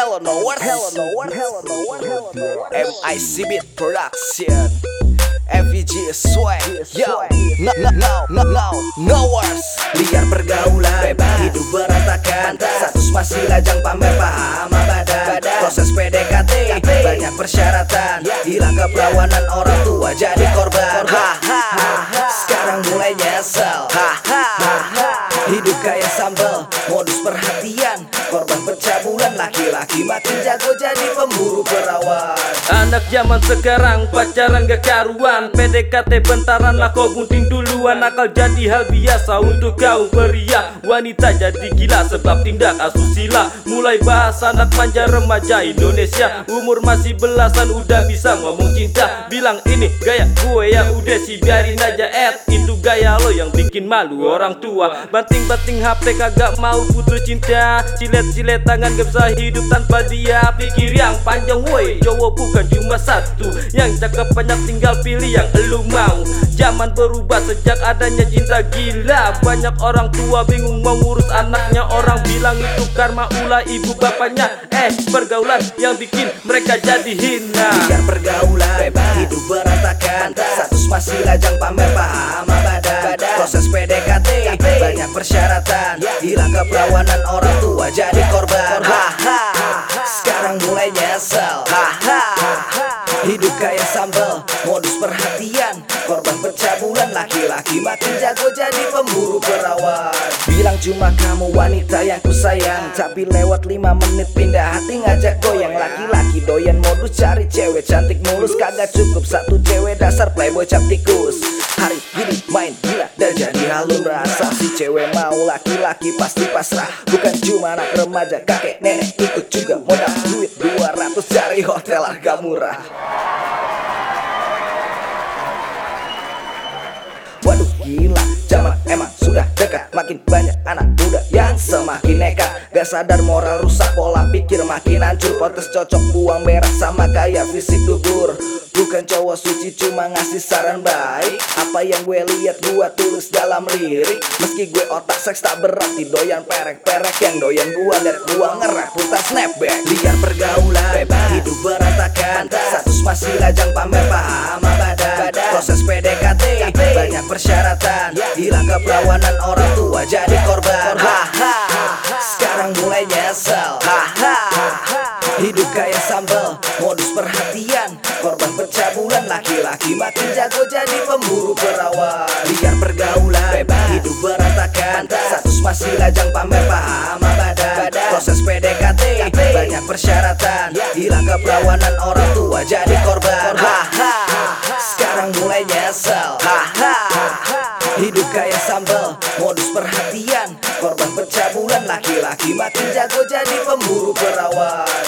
Hello no one Hello no one Hello no one Hello no one MIC Beat Production. FVG Swag. Yo. No no no no no No words Liar pergaulan Bebas. hidup berantakan. Status masih lajang pamer paham badan. Proses PDKT Banyak persyaratan. Hilang keperawanan orang tua jadi korban. Ha, ha, ha. Sekarang mulai nyesel. Ha, ha. Hidup kayak sambal. Modus perhatian Korban pencabulan Laki-laki makin jago jadi pemburu perawan Anak zaman sekarang pacaran gak karuan. PDKT bentaran lah kau gunting duluan. Akal jadi hal biasa untuk kau pria. Wanita jadi gila sebab tindak asusila. Mulai bahas anak manja remaja Indonesia. Umur masih belasan udah bisa ngomong cinta Bilang ini gaya gue ya udah sih biarin aja Ed. Itu gaya lo yang bikin malu orang tua. Banting-banting HP kagak mau putus cinta. Cilet-cilet tangan gak bisa hidup tanpa dia. Pikir yang panjang woi cowok bukan cuma satu. Yang cakep banyak tinggal pilih yang elu mau Zaman berubah sejak adanya cinta gila. Banyak orang tua bingung mau ngurus anaknya. Orang bilang itu karma ulah ibu bapaknya. Eh pergaulan yang bikin mereka jadi hina. Liar pergaulan Bebas hidup berantakan. Status masih lajang pamer paham badan. Proses PDKT Banyak persyaratan. Hilang keperawanan orang tua jadi korban. Ha, Hidup kayak sambal. Modus perhatian Korban pencabulan Laki-laki makin jago jadi pemburu perawan. Bilang cuma kamu wanita yang ku sayang Tapi lewat lima menit pindah hati ngajak goyang. Laki-laki doyan modus cari cewek cantik mulus Kagak cukup satu cewek dasar playboy cap tikus Hari ini main gila. Dan jadi halus Rasa. Si cewek mau laki-laki pasti pasrah. Bukan cuma anak remaja kakek nenek ikut juga modal. Duit 200 cari hotel harga murah banyak anak muda yang semakin nekat. Gak sadar moral rusak, pola pikir makin hancur. Potes cocok buang merah sama kayak fisik dubur Bukan cowok suci cuma ngasih saran baik. Apa yang gue lihat gue tulis dalam lirik. Meski gue otak seks tak berarti doyan perek-perek Yang doyan gue liat gue ngerap putar snapback. Liar pergaulan, bebas hidup berantakan. Status masih lajang pamer paham persyaratan. Hilang keperawanan orang tua jadi korban. Ha, ha. Sekarang mulai nyesel. Ha, ha. Hidup kayak sambal Modus perhatian. Korban pencabulan Laki-laki makin jago jadi pemburu perawan Liar pergaulan Bebas. hidup berantakan. Status masih lajang pamer paham badan. Proses PDKT Banyak persyaratan. Hilang keperawanan orang tua jadi korban. Ha, ha. Sekarang mulai nyesel. Ha, ha. Hidup kayak sambal. Modus perhatian Korban pencabulan Laki-laki makin jago jadi pemburu perawan